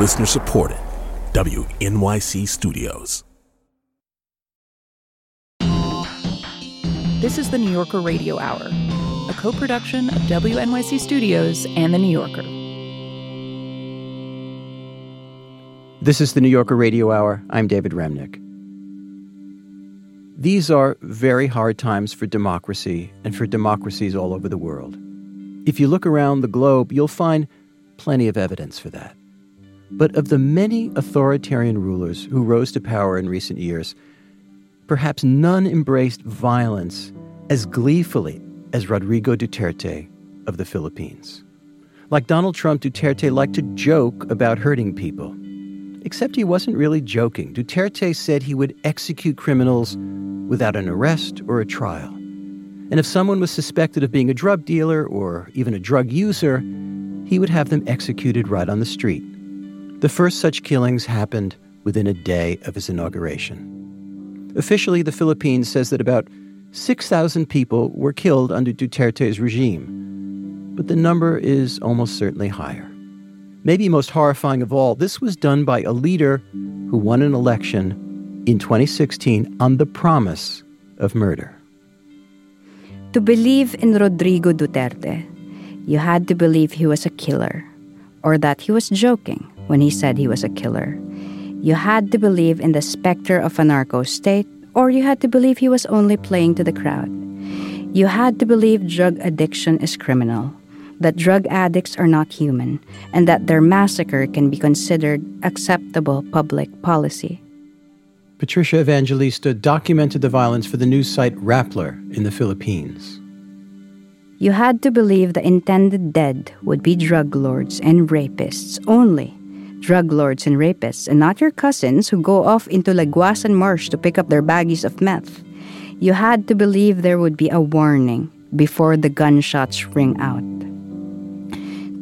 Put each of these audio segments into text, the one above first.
Listener supported. WNYC Studios. This is the New Yorker Radio Hour, a co production of WNYC Studios and The New Yorker. This is the New Yorker Radio Hour. I'm David Remnick. These are very hard times for democracy and for democracies all over the world. If you look around the globe, you'll find plenty of evidence for that. But of the many authoritarian rulers who rose to power in recent years, perhaps none embraced violence as gleefully as Rodrigo Duterte of the Philippines. Like Donald Trump, Duterte liked to joke about hurting people. Except he wasn't really joking. Duterte said he would execute criminals without an arrest or a trial. And if someone was suspected of being a drug dealer or even a drug user, he would have them executed right on the street. The first such killings happened within a day of his inauguration. Officially, the Philippines says that about 6,000 people were killed under Duterte's regime, but the number is almost certainly higher. Maybe most horrifying of all, this was done by a leader who won an election in 2016 on the promise of murder. To believe in Rodrigo Duterte, you had to believe he was a killer, or that he was joking when he said he was a killer. You had to believe in the specter of a narco state, or you had to believe he was only playing to the crowd. You had to believe drug addiction is criminal, that drug addicts are not human, and that their massacre can be considered acceptable public policy. Patricia Evangelista documented the violence for the news site Rappler in the Philippines. You had to believe the intended dead would be drug lords and rapists only. Drug lords and rapists, and not your cousins who go off into Liguasan Marsh to pick up their baggies of meth. You had to believe there would be a warning before the gunshots ring out.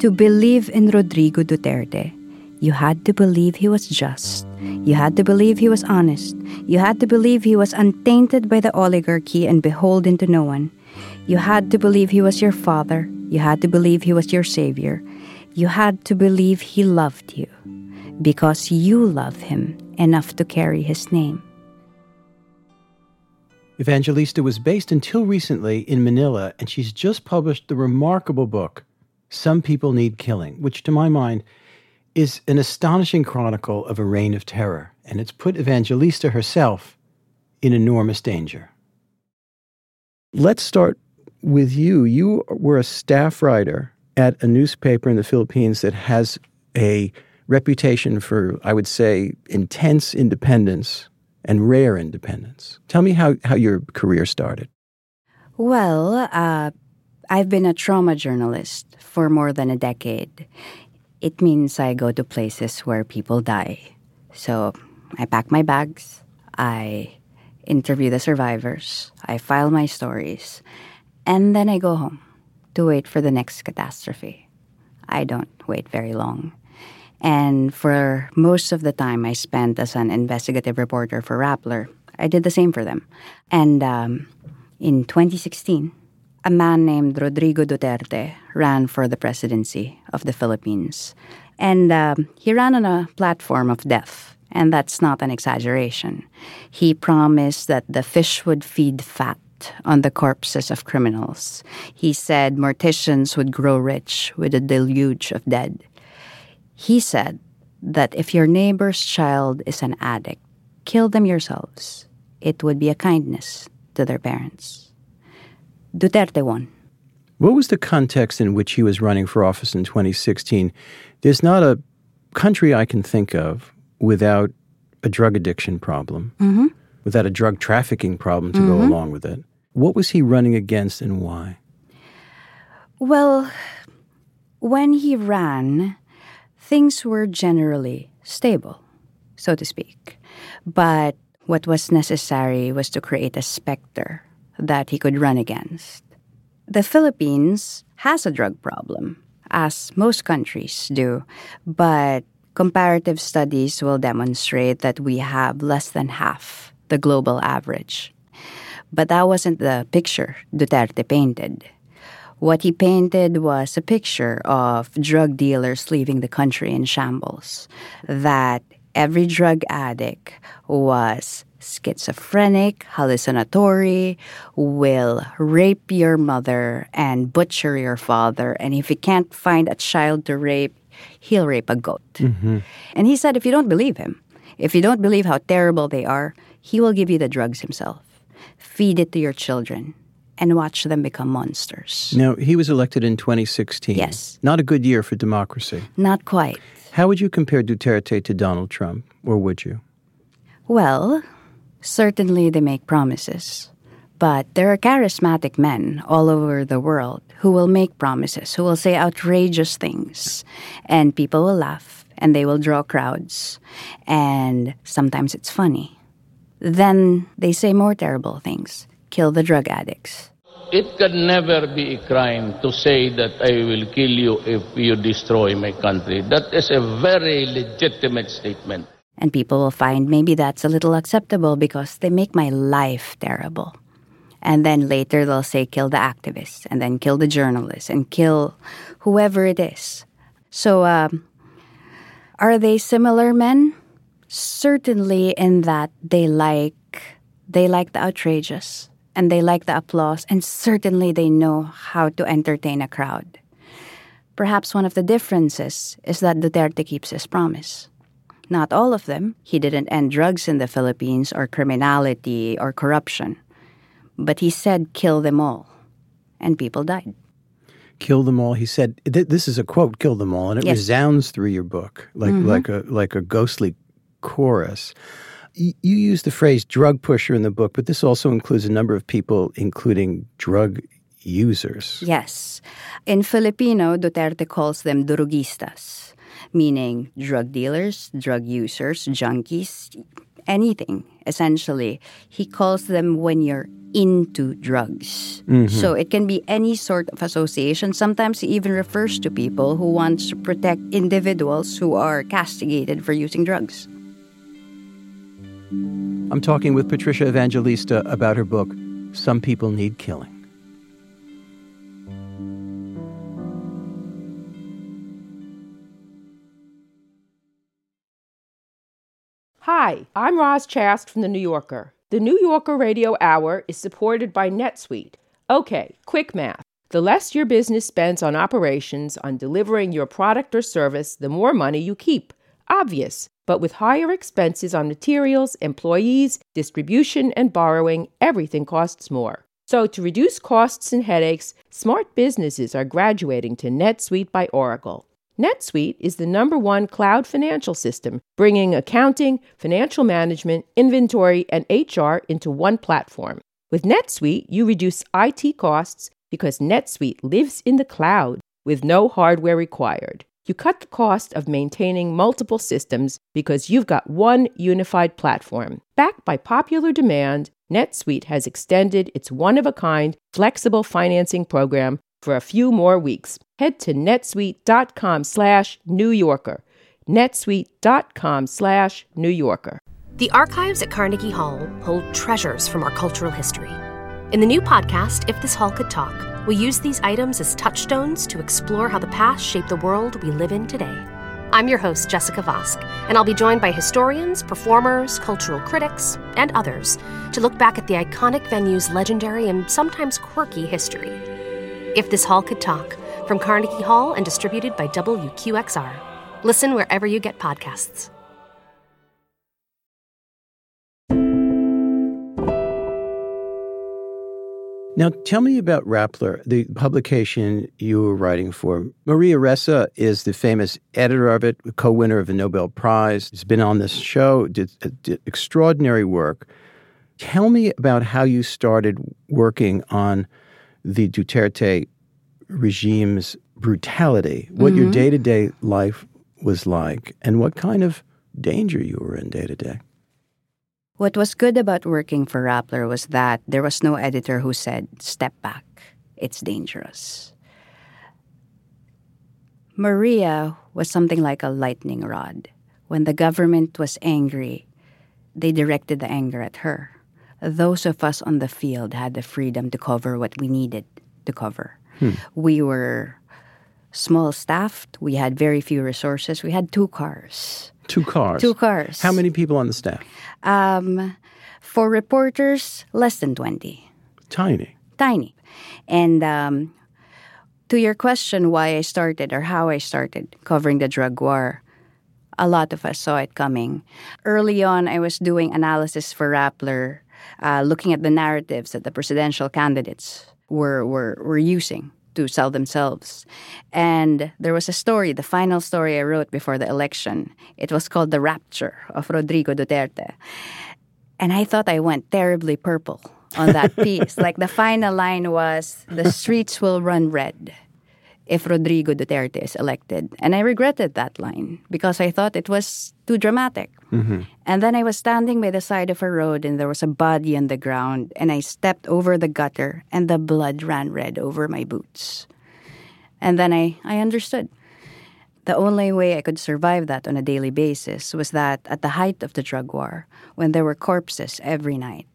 To believe in Rodrigo Duterte, you had to believe he was just. You had to believe he was honest. You had to believe he was untainted by the oligarchy and beholden to no one. You had to believe he was your father. You had to believe he was your savior. You had to believe he loved you because you love him enough to carry his name. Evangelista was based until recently in Manila, and she's just published the remarkable book, some People Need Killing, which to my mind is an astonishing chronicle of a reign of terror, and it's put Evangelista herself in enormous danger. Let's start with you. You were a staff writer at a newspaper in the Philippines that has a reputation for, I would say, intense independence and rare independence. Tell me how, how your career started. Well, uh, I've been a trauma journalist for more than a decade. It means I go to places where people die. So I pack my bags, I interview the survivors, I file my stories, and then I go home to wait for the next catastrophe. I don't wait very long. And for most of the time I spent as an investigative reporter for Rappler, I did the same for them. And um, in 2016, a man named Rodrigo Duterte ran for the presidency of the Philippines. And um, he ran on a platform of death. And that's not an exaggeration. He promised that the fish would feed fat on the corpses of criminals. He said morticians would grow rich with a deluge of dead. He said that if your neighbor's child is an addict, kill them yourselves. It would be a kindness to their parents. Duterte won. What was the context in which he was running for office in 2016? There's not a country I can think of without a drug addiction problem, mm-hmm. Without a drug trafficking problem to mm-hmm. go along with it. What was he running against and why? Well, when he ran, things were generally stable, so to speak. But what was necessary was to create a specter that he could run against. The Philippines has a drug problem, as most countries do, but comparative studies will demonstrate that we have less than half the global average. But that wasn't the picture Duterte painted. What he painted was a picture of drug dealers leaving the country in shambles. That every drug addict was schizophrenic, hallucinatory, will rape your mother and butcher your father. And if he can't find a child to rape, he'll rape a goat. Mm-hmm. And he said, if you don't believe him, if you don't believe how terrible they are, he will give you the drugs himself. Feed it to your children and watch them become monsters. Now, he was elected in 2016. Yes. Not a good year for democracy. Not quite. How would you compare Duterte to Donald Trump, or would you? Well, certainly they make promises. But there are charismatic men all over the world who will make promises, who will say outrageous things, and people will laugh and they will draw crowds, and sometimes it's funny. Then they say more terrible things kill the drug addicts. It can never be a crime to say that I will kill you if you destroy my country. That is a very legitimate statement. And people will find maybe that's a little acceptable because they make my life terrible. And then later they'll say, kill the activists, and then kill the journalists, and kill whoever it is. So, um, are they similar men? Certainly, in that they like they like the outrageous and they like the applause, and certainly they know how to entertain a crowd. Perhaps one of the differences is that Duterte keeps his promise. Not all of them. He didn't end drugs in the Philippines or criminality or corruption. But he said, kill them all. And people died. Kill them all. He said, this is a quote, kill them all. And it Yes. resounds through your book like, mm-hmm. like, a, like a ghostly chorus. You use the phrase drug pusher in the book, but this also includes a number of people, including drug users. Yes. In Filipino, Duterte calls them drogistas, meaning drug dealers, drug users, junkies, anything, essentially. He calls them when you're into drugs. Mm-hmm. So it can be any sort of association. Sometimes he even refers to people who wants to protect individuals who are castigated for using drugs. I'm talking with Patricia Evangelista about her book, Some People Need Killing. Hi, I'm Roz Chast from The New Yorker. The New Yorker Radio Hour is supported by NetSuite. Okay, quick math. The less your business spends on operations, on delivering your product or service, the more money you keep. Obvious. But with higher expenses on materials, employees, distribution, and borrowing, everything costs more. So, to reduce costs and headaches, smart businesses are graduating to NetSuite by Oracle. NetSuite is the number one cloud financial system, bringing accounting, financial management, inventory, and HR into one platform. With NetSuite, you reduce IT costs because NetSuite lives in the cloud with no hardware required. You cut the cost of maintaining multiple systems because you've got one unified platform. Backed by popular demand, NetSuite has extended its one of a kind flexible financing program for a few more weeks. Head to netsuite.com slash New Yorker. netsuite.com slash New Yorker. The archives at Carnegie Hall hold treasures from our cultural history. In the new podcast, If This Hall Could Talk, we use these items as touchstones to explore how the past shaped the world we live in today. I'm your host, Jessica Vosk, and I'll be joined by historians, performers, cultural critics, and others to look back at the iconic venue's legendary and sometimes quirky history. If This Hall Could Talk, from Carnegie Hall and distributed by WQXR. Listen wherever you get podcasts. Now, tell me about Rappler, the publication you were writing for. Maria Ressa is the famous editor of it, co winner of a Nobel Prize. Has been on this show, did, uh, did extraordinary work. Tell me about how you started working on the Duterte regime's brutality, what your day to day life was like, and what kind of danger you were in day to day. What was good about working for Rappler was that there was no editor who said, step back, it's dangerous. Maria was something like a lightning rod. When the government was angry, they directed the anger at her. Those of us on the field had the freedom to cover what we needed to cover. Hmm. We were small staffed. We had very few resources. We had two cars. Two cars. Two cars. How many people on the staff? Um, for reporters, less than 20. Tiny. Tiny. And um, to your question, why I started or how I started covering the drug war, a lot of us saw it coming. Early on, I was doing analysis for Rappler, uh, looking at the narratives that the presidential candidates were, were, were using to sell themselves. And there was a story, the final story I wrote before the election. It was called The Rapture of Rodrigo Duterte. And I thought I went terribly purple on that piece. like the final line was, The streets will run red if Rodrigo Duterte is elected. And I regretted that line because I thought it was too dramatic. Mm-hmm. And then I was standing by the side of a road and there was a body on the ground and I stepped over the gutter and the blood ran red over my boots. And then I, I understood. The only way I could survive that on a daily basis was that at the height of the drug war, when there were corpses every night,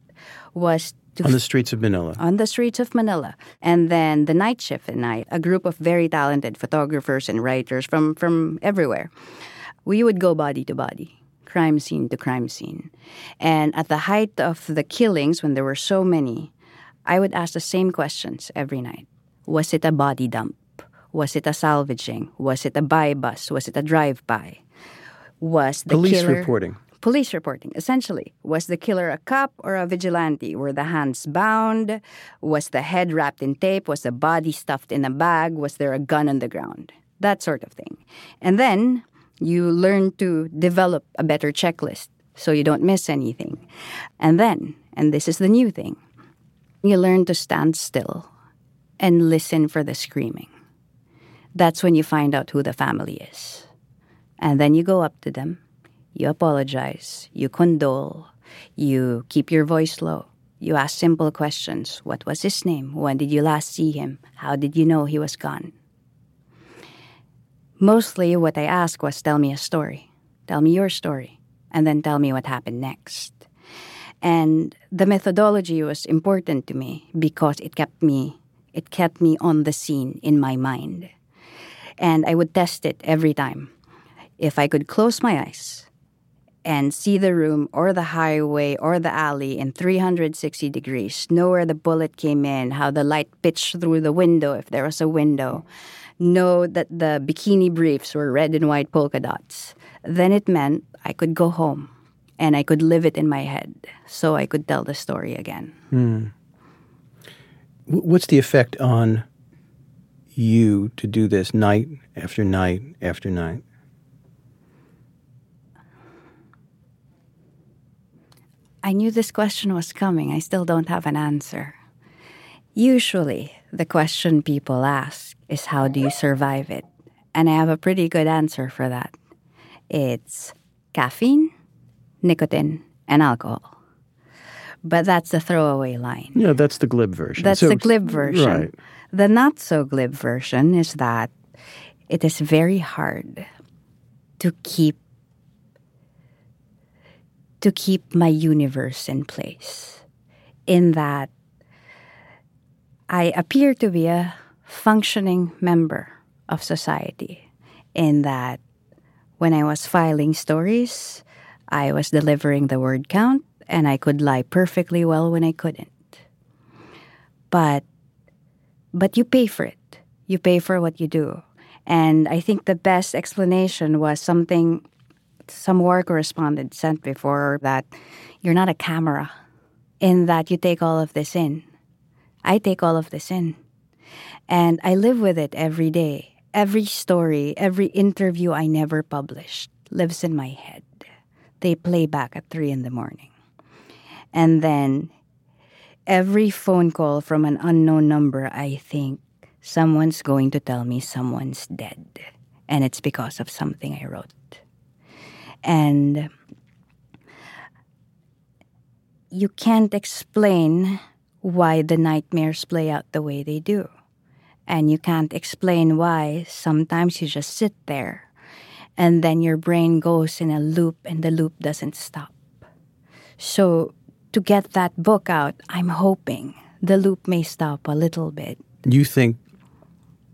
was On the streets of Manila. on the streets of Manila. And then the night shift at night, a group of very talented photographers and writers from, from everywhere. We would go body to body, crime scene to crime scene. And at the height of the killings, when there were so many, I would ask the same questions every night. Was it a body dump? Was it a salvaging? Was it a buy bust? Was it a drive by? Was the Police killer reporting. Police reporting essentially. Was the killer a cop or a vigilante? Were the hands bound? Was the head wrapped in tape? Was the body stuffed in a bag? Was there a gun on the ground? That sort of thing. And then you learn to develop a better checklist so you don't miss anything. And then and this is the new thing you learn to stand still and listen for the screaming. That's when you find out who the family is. And then you go up to them you apologize, you condole, you keep your voice low. You ask simple questions. What was his name? When did you last see him? How did you know he was gone? Mostly what I asked was tell me a story. Tell me your story. And then tell me what happened next. And the methodology was important to me because it kept me it kept me on the scene in my mind. And I would test it every time. If I could close my eyes and see the room or the highway or the alley in 360 degrees, know where the bullet came in, how the light pitched through the window if there was a window, know that the bikini briefs were red and white polka dots, then it meant I could go home and I could live it in my head so I could tell the story again. Hmm. Wh- What's the effect on you to do this night after night after night? I knew this question was coming. I still don't have an answer. Usually, the question people ask is how do you survive it? And I have a pretty good answer for that. It's caffeine, nicotine, and alcohol. But that's the throwaway line. Yeah, that's the glib version. That's So- the glib version. Right. The not so glib version is that it is very hard to keep to keep my universe in place. In that I appear to be a functioning member of society. In that when I was filing stories, I was delivering the word count and I could lie perfectly well when I couldn't but but you pay for it. You pay for what you do. And I think the best explanation was something some war correspondent sent before that you're not a camera in that you take all of this in. I take all of this in. And I live with it every day. Every story, every interview I never published lives in my head. They play back at three in the morning. And then every phone call from an unknown number, I think someone's going to tell me someone's dead. And it's because of something I wrote. And you can't explain why the nightmares play out the way they do. And you can't explain why sometimes you just sit there and then your brain goes in a loop and the loop doesn't stop. So, to get that book out, I'm hoping the loop may stop a little bit. You think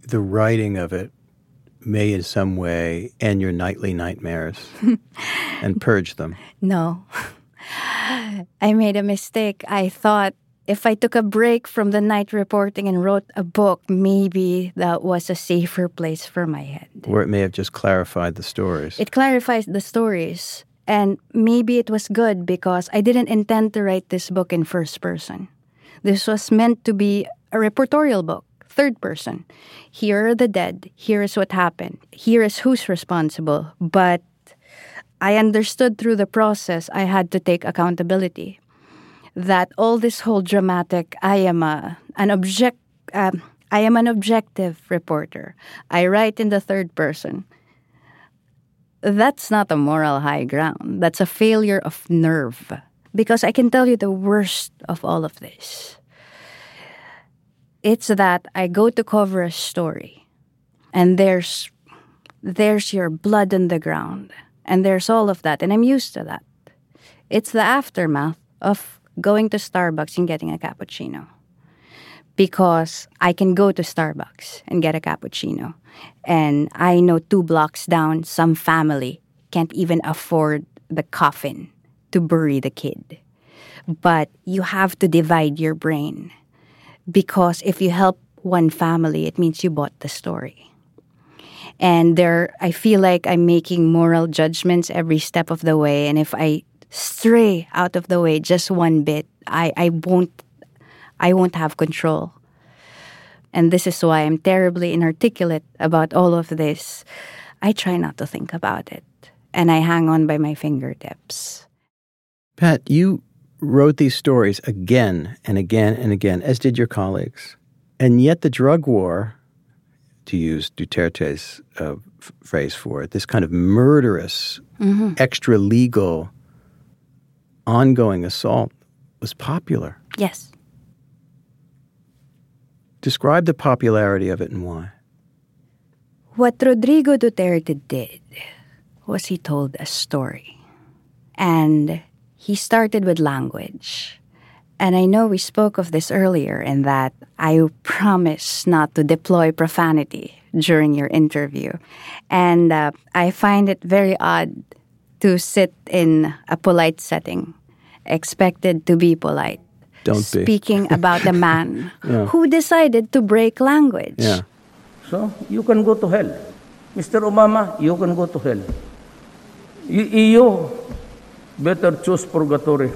the writing of it may in some way end your nightly nightmares and purge them? No. I made a mistake. I thought if I took a break from the night reporting and wrote a book, maybe that was a safer place for my head. Or it may have just clarified the stories. It clarifies the stories. And maybe it was good because I didn't intend to write this book in first person. This was meant to be a reportorial book, third person. Here are the dead. Here is what happened. Here is who's responsible. But I understood through the process I had to take accountability. That all this whole dramatic, I am a an object, um, I am an objective reporter. I write in the third person. That's not a moral high ground. That's a failure of nerve. Because I can tell you the worst of all of this. It's that I go to cover a story, and there's there's your blood on the ground and there's all of that, and I'm used to that. It's the aftermath of going to Starbucks and getting a cappuccino. Because I can go to Starbucks and get a cappuccino. And I know two blocks down, some family can't even afford the coffin to bury the kid. But you have to divide your brain. Because if you help one family, it means you bought the story. And there i feel like i'm making moral judgments every step of the way. And if i stray out of the way just one bit i, I won't i won't have control. And this is why i'm terribly inarticulate about all of this. I try not to think about it. And i hang on by my fingertips pat you wrote these stories again and again and again as did your colleagues and yet the drug war to use Duterte's uh, f- phrase for it, this kind of murderous, mm-hmm. extra legal, ongoing assault was popular. Yes. Describe the popularity of it and why. What Rodrigo Duterte did was he told a story. And he started with language. And I know we spoke of this earlier in that I promise not to deploy profanity during your interview. And uh, I find it very odd to sit in a polite setting, expected to be polite. Don't speaking be. about a man yeah. who decided to break language. Yeah. So you can go to hell. Mr. Obama, you can go to hell. You, you better choose purgatory.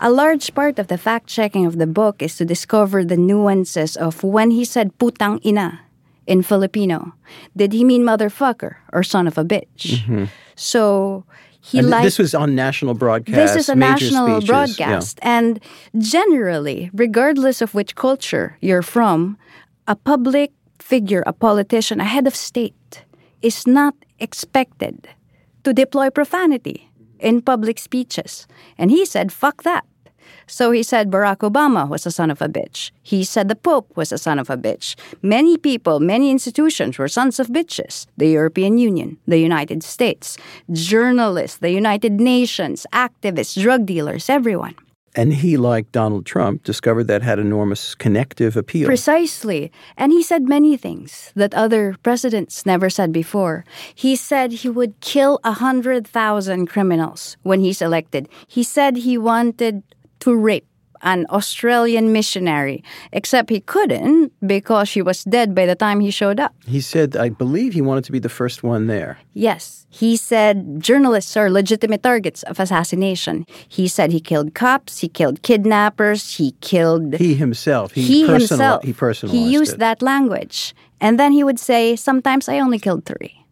A large part of the fact checking of the book is to discover the nuances of when he said putang ina in Filipino. Did he mean motherfucker or son of a bitch? Mm-hmm. So he and liked, this was on national broadcast. This is a national speeches. broadcast, yeah. and generally, regardless of which culture you're from, a public figure, a politician, a head of state, is not expected to deploy profanity in public speeches. And he said, fuck that. So he said Barack Obama was a son of a bitch. He said the Pope was a son of a bitch. Many people, many institutions were sons of bitches. The European Union, the United States, journalists, the United Nations, activists, drug dealers, everyone. And he, like Donald Trump, discovered that had enormous connective appeal. Precisely. And he said many things that other presidents never said before. He said he would kill 100,000 criminals when he's elected. He said he wanted to rape an Australian missionary, except he couldn't because she was dead by the time he showed up. He said, I believe he wanted to be the first one there. Yes. He said journalists are legitimate targets of assassination. He said he killed cops, he killed kidnappers, he killed. He himself. He, he personal, himself. He personalized He used it. that language. And then he would say, sometimes I only killed three,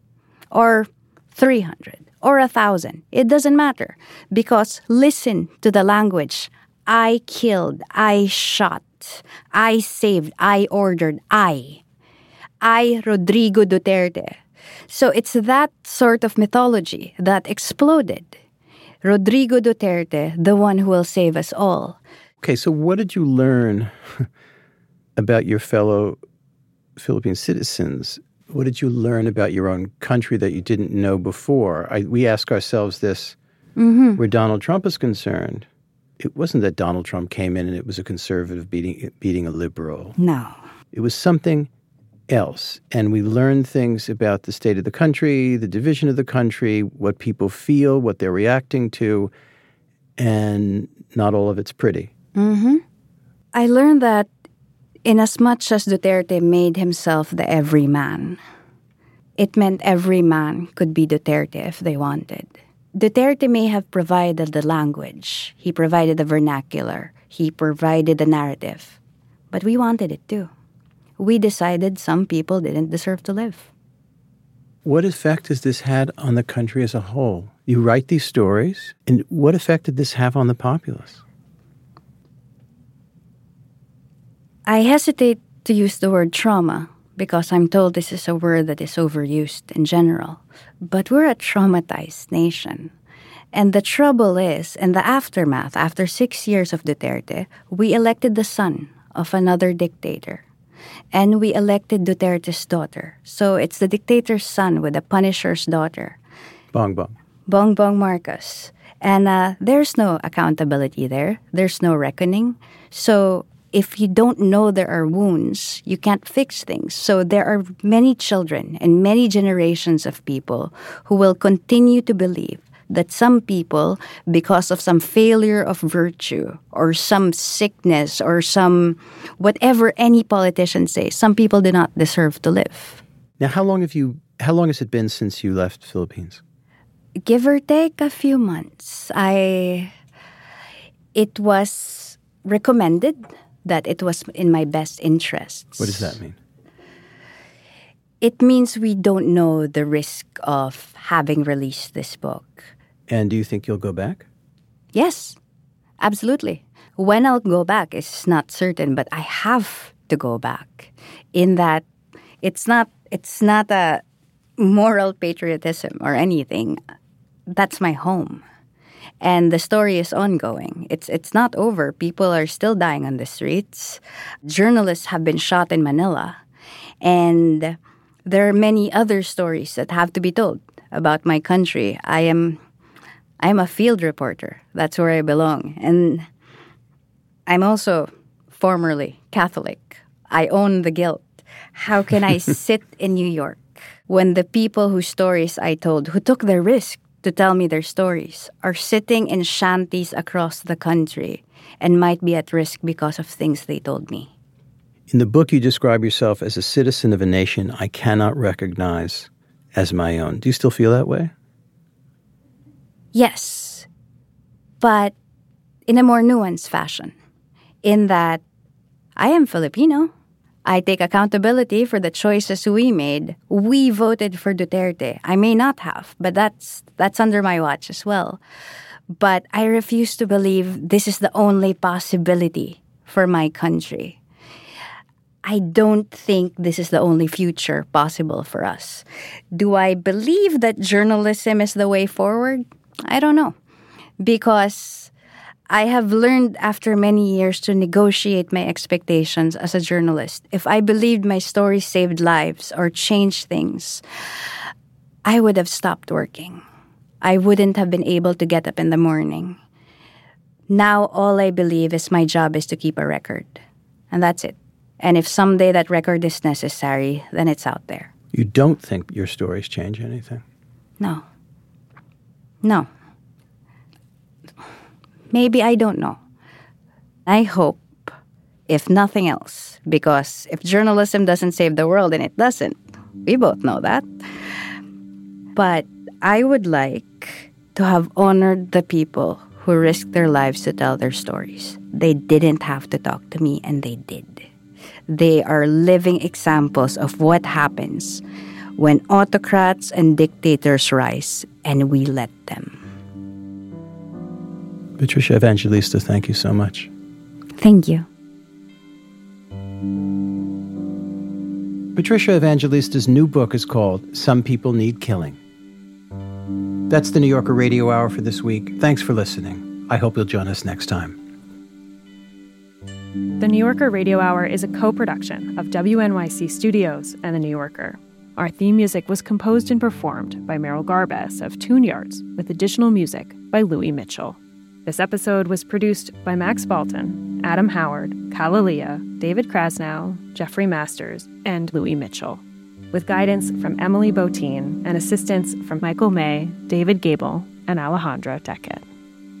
or 300, or a thousand. It doesn't matter because listen to the language. I killed, I shot, I saved, I ordered, I. I, Rodrigo Duterte. So it's that sort of mythology that exploded. Rodrigo Duterte, the one who will save us all. Okay, so what did you learn about your fellow Philippine citizens? What did you learn about your own country that you didn't know before? I, we ask ourselves this mm-hmm. where Donald Trump is concerned. It wasn't that Donald Trump came in and it was a conservative beating beating a liberal. No. It was something else. And we learn things about the state of the country, the division of the country, what people feel, what they're reacting to, and not all of it's pretty. Mm-hmm. I learned that inasmuch as Duterte made himself the everyman, it meant every man could be Duterte if they wanted. Duterte may have provided the language, he provided the vernacular, he provided the narrative, but we wanted it too. We decided some people didn't deserve to live. What effect has this had on the country as a whole? You write these stories, and what effect did this have on the populace? I hesitate to use the word trauma because I'm told this is a word that is overused in general. But we're a traumatized nation. And the trouble is, in the aftermath, after six years of Duterte, we elected the son of another dictator. And we elected Duterte's daughter. So it's the dictator's son with the Punisher's daughter. Bong Bong. Bong Bong Marcos. And uh, there's no accountability there, there's no reckoning. So if you don't know there are wounds, you can't fix things. So there are many children and many generations of people who will continue to believe that some people, because of some failure of virtue or some sickness or some whatever any politician says, some people do not deserve to live. Now, how long have you? How long has it been since you left the Philippines? Give or take a few months. I. It was recommended that it was in my best interests. What does that mean? It means we don't know the risk of having released this book. And do you think you'll go back? Yes, absolutely. When I'll go back is not certain, but I have to go back. In that it's not it's not a moral patriotism or anything. That's my home and the story is ongoing. It's it's not over. People are still dying on the streets. Journalists have been shot in Manila, and there are many other stories that have to be told about my country. I am I am a field reporter. That's where I belong, and I'm also formerly Catholic. I own the guilt. How can I sit in New York when the people whose stories I told, who took the risk to tell me their stories are sitting in shanties across the country and might be at risk because of things they told me. In the book, you describe yourself as a citizen of a nation I cannot recognize as my own. Do you still feel that way? Yes, but in a more nuanced fashion, in that I am Filipino. I take accountability for the choices we made. We voted for Duterte. I may not have, but that's that's under my watch as well. But I refuse to believe this is the only possibility for my country. I don't think this is the only future possible for us. Do I believe that journalism is the way forward? I don't know. Because I have learned after many years to negotiate my expectations as a journalist. If I believed my story saved lives or changed things, I would have stopped working. I wouldn't have been able to get up in the morning. Now, all I believe is my job is to keep a record. And that's it. And if someday that record is necessary, then it's out there. You don't think your stories change anything? No. No. Maybe I don't know. I hope, if nothing else, because if journalism doesn't save the world, and it doesn't, we both know that. But I would like to have honored the people who risked their lives to tell their stories. They didn't have to talk to me, and they did. They are living examples of what happens when autocrats and dictators rise and we let them. Patricia Evangelista, thank you so much. Thank you. Patricia Evangelista's new book is called Some People Need Killing. That's the New Yorker Radio Hour for this week. Thanks for listening. I hope you'll join us next time. The New Yorker Radio Hour is a co production of WNYC Studios and The New Yorker. Our theme music was composed and performed by Merrill Garbus of Tune Yards, with additional music by Louis Mitchell. This episode was produced by Max Balton, Adam Howard, KalaLea, David Krasnow, Jeffrey Masters, and Louis Mitchell, with guidance from Emily Botein and assistance from Michael May, David Gable, and Alejandra Deckett.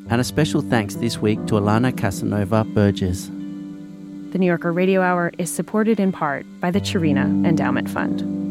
And a special thanks this week to Alana Casanova Burgess. The New Yorker Radio Hour is supported in part by the Cherena Endowment Fund.